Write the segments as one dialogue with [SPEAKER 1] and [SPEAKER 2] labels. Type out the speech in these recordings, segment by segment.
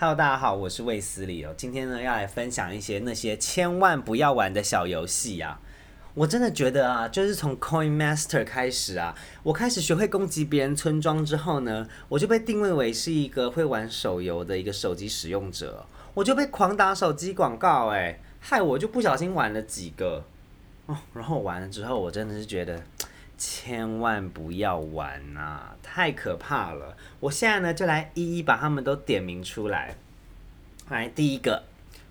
[SPEAKER 1] Hello，大家好，我是魏斯理哦。今天呢，要来分享一些那些千万不要玩的小游戏啊。我真的觉得啊，就是从 Coin Master 开始啊，我开始学会攻击别人村庄之后呢，我就被定位为是一个会玩手游的一个手机使用者，我就被狂打手机广告，哎，害我就不小心玩了几个哦。然后玩了之后，我真的是觉得。千万不要玩呐，太可怕了！我现在呢就来一一把他们都点名出来。来，第一个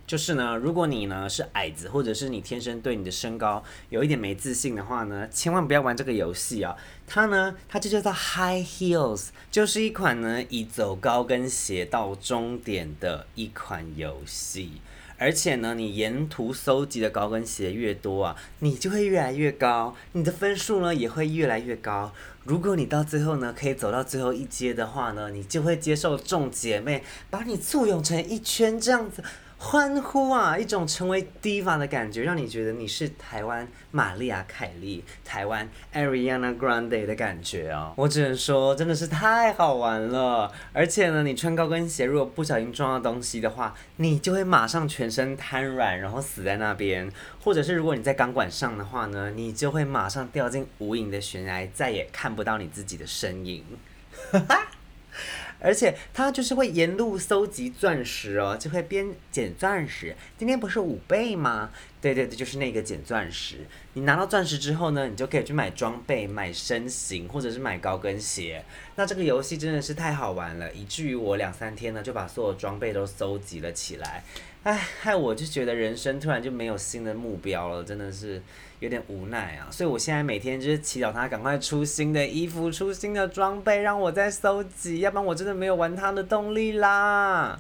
[SPEAKER 1] 就是呢，如果你呢是矮子，或者是你天生对你的身高有一点没自信的话呢，千万不要玩这个游戏啊！它呢，它就叫做 High Heels，就是一款呢以走高跟鞋到终点的一款游戏。而且呢，你沿途搜集的高跟鞋越多啊，你就会越来越高，你的分数呢也会越来越高。如果你到最后呢可以走到最后一阶的话呢，你就会接受众姐妹把你簇拥成一圈这样子。欢呼啊！一种成为 diva 的感觉，让你觉得你是台湾玛丽亚凯莉、台湾 Ariana Grande 的感觉哦。我只能说，真的是太好玩了。而且呢，你穿高跟鞋，如果不小心撞到东西的话，你就会马上全身瘫软，然后死在那边。或者是如果你在钢管上的话呢，你就会马上掉进无影的悬崖，再也看不到你自己的身影。哈哈。而且他就是会沿路搜集钻石哦，就会边捡钻石。今天不是五倍吗？对对对，就是那个捡钻石。你拿到钻石之后呢，你就可以去买装备、买身形，或者是买高跟鞋。那这个游戏真的是太好玩了，以至于我两三天呢就把所有装备都搜集了起来。哎，害我就觉得人生突然就没有新的目标了，真的是有点无奈啊！所以我现在每天就是祈祷他赶快出新的衣服、出新的装备，让我再搜集，要不然我真的没有玩他的动力啦。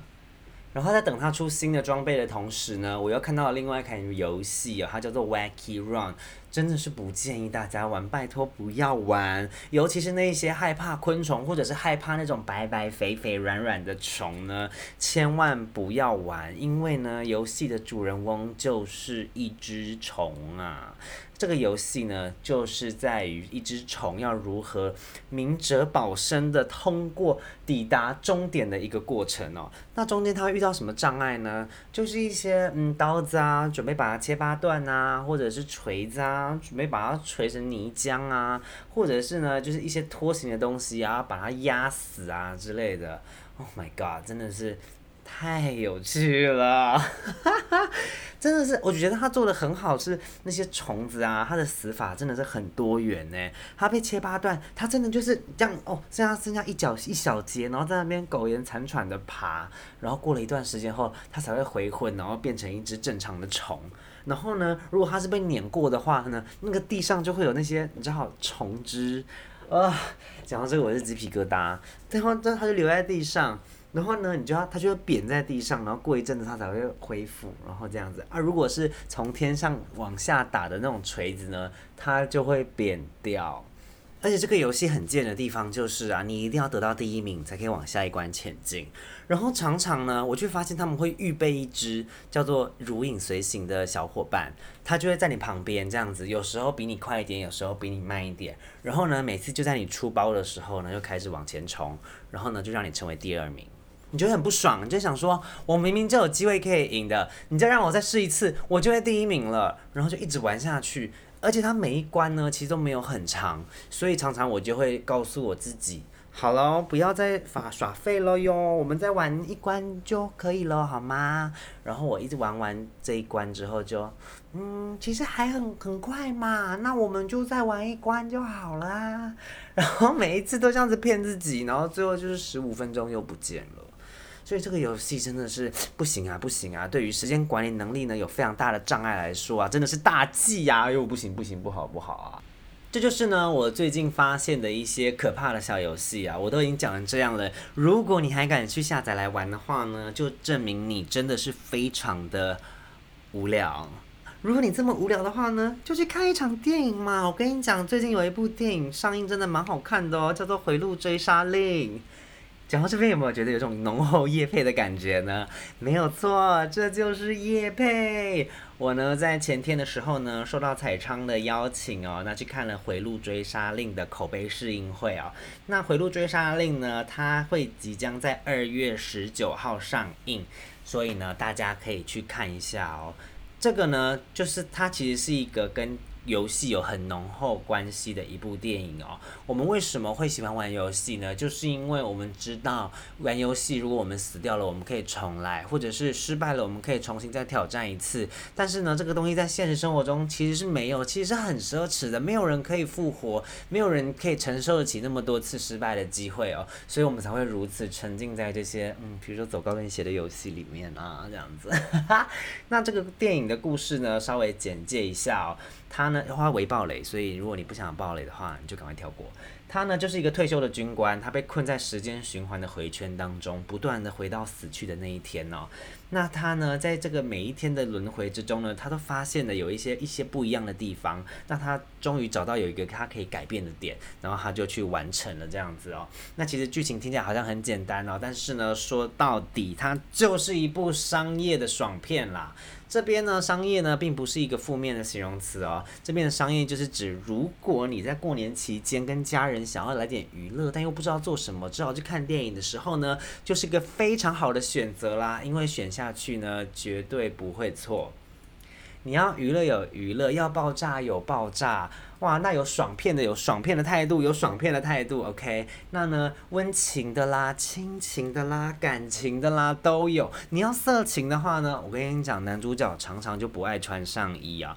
[SPEAKER 1] 然后在等他出新的装备的同时呢，我又看到了另外一款游戏啊，它叫做 Wacky Run，真的是不建议大家玩，拜托不要玩，尤其是那些害怕昆虫或者是害怕那种白白肥肥软软的虫呢，千万不要玩，因为呢，游戏的主人翁就是一只虫啊。这个游戏呢，就是在于一只虫要如何明哲保身的通过抵达终点的一个过程哦。那中间它会遇到什么障碍呢？就是一些嗯刀子啊，准备把它切八段啊，或者是锤子啊，准备把它锤成泥浆啊，或者是呢，就是一些拖行的东西啊，把它压死啊之类的。Oh my god，真的是。太有趣了，真的是，我觉得他做的很好，是那些虫子啊，它的死法真的是很多元呢。它被切八段，它真的就是这样哦，剩下剩下一角一小节，然后在那边苟延残喘的爬，然后过了一段时间后，它才会回魂，然后变成一只正常的虫。然后呢，如果它是被碾过的话呢，那个地上就会有那些你知道虫汁啊。讲到这个，我是鸡皮疙瘩。然后，这它就留在地上。然后呢，你就要它就会扁在地上，然后过一阵子它才会恢复，然后这样子啊。如果是从天上往下打的那种锤子呢，它就会扁掉。而且这个游戏很贱的地方就是啊，你一定要得到第一名才可以往下一关前进。然后常常呢，我却发现他们会预备一只叫做如影随形的小伙伴，他就会在你旁边这样子，有时候比你快一点，有时候比你慢一点。然后呢，每次就在你出包的时候呢，又开始往前冲，然后呢，就让你成为第二名。你觉得很不爽，你就想说，我明明就有机会可以赢的，你再让我再试一次，我就会第一名了，然后就一直玩下去。而且它每一关呢，其实都没有很长，所以常常我就会告诉我自己，好了，不要再耍耍废了哟，我们再玩一关就可以了，好吗？然后我一直玩完这一关之后，就，嗯，其实还很很快嘛，那我们就再玩一关就好啦。然后每一次都这样子骗自己，然后最后就是十五分钟又不见了。所以这个游戏真的是不行啊，不行啊！对于时间管理能力呢有非常大的障碍来说啊，真的是大忌呀！又不行不行，不好不好啊！这就是呢我最近发现的一些可怕的小游戏啊，我都已经讲成这样了。如果你还敢去下载来玩的话呢，就证明你真的是非常的无聊。如果你这么无聊的话呢，就去看一场电影嘛！我跟你讲，最近有一部电影上映，真的蛮好看的哦，叫做《回路追杀令》。讲到这边有没有觉得有种浓厚叶配的感觉呢？没有错，这就是叶配。我呢在前天的时候呢，受到彩昌的邀请哦，那去看了《回路追杀令》的口碑试映会哦。那《回路追杀令》呢，它会即将在二月十九号上映，所以呢，大家可以去看一下哦。这个呢，就是它其实是一个跟游戏有很浓厚关系的一部电影哦。我们为什么会喜欢玩游戏呢？就是因为我们知道玩游戏，如果我们死掉了，我们可以重来；或者是失败了，我们可以重新再挑战一次。但是呢，这个东西在现实生活中其实是没有，其实是很奢侈的。没有人可以复活，没有人可以承受得起那么多次失败的机会哦。所以我们才会如此沉浸在这些嗯，比如说走高跟鞋的游戏里面啊，这样子。那这个电影的故事呢，稍微简介一下哦。他呢，他为暴雷，所以如果你不想暴雷的话，你就赶快跳过。他呢，就是一个退休的军官，他被困在时间循环的回圈当中，不断的回到死去的那一天哦。那他呢，在这个每一天的轮回之中呢，他都发现了有一些一些不一样的地方。那他终于找到有一个他可以改变的点，然后他就去完成了这样子哦。那其实剧情听起来好像很简单哦，但是呢，说到底，它就是一部商业的爽片啦。这边呢，商业呢，并不是一个负面的形容词哦。这边的商业就是指，如果你在过年期间跟家人想要来点娱乐，但又不知道做什么，只好去看电影的时候呢，就是一个非常好的选择啦。因为选下去呢，绝对不会错。你要娱乐有娱乐，要爆炸有爆炸，哇，那有爽片的有爽片的态度，有爽片的态度，OK。那呢，温情的啦，亲情的啦，感情的啦都有。你要色情的话呢，我跟你讲，男主角常常就不爱穿上衣啊。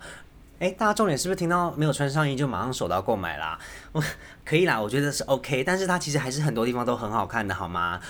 [SPEAKER 1] 诶，大家重点是不是听到没有穿上衣就马上手到购买啦？我可以啦，我觉得是 OK，但是它其实还是很多地方都很好看的，好吗？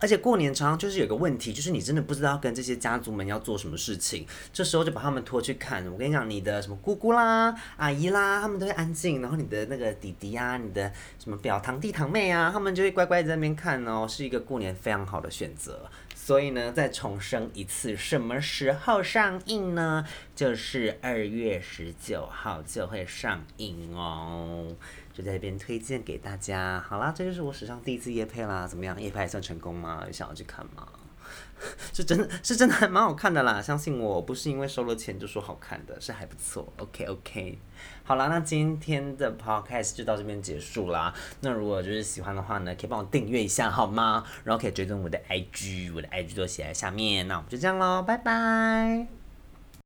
[SPEAKER 1] 而且过年常常就是有个问题，就是你真的不知道跟这些家族们要做什么事情，这时候就把他们拖去看。我跟你讲，你的什么姑姑啦、阿姨啦，他们都会安静，然后你的那个弟弟啊、你的什么表堂弟堂妹啊，他们就会乖乖在那边看哦，是一个过年非常好的选择。所以呢，再重申一次，什么时候上映呢？就是二月十九号就会上映哦。就在这边推荐给大家。好啦，这就是我史上第一次夜配啦，怎么样？夜配还算成功吗？有想要去看吗？是真的是真的还蛮好看的啦，相信我不是因为收了钱就说好看的，是还不错。OK OK，好啦，那今天的 Podcast 就到这边结束啦。那如果就是喜欢的话呢，可以帮我订阅一下好吗？然后可以追踪我的 IG，我的 IG 都写在下面。那我们就这样喽，拜拜。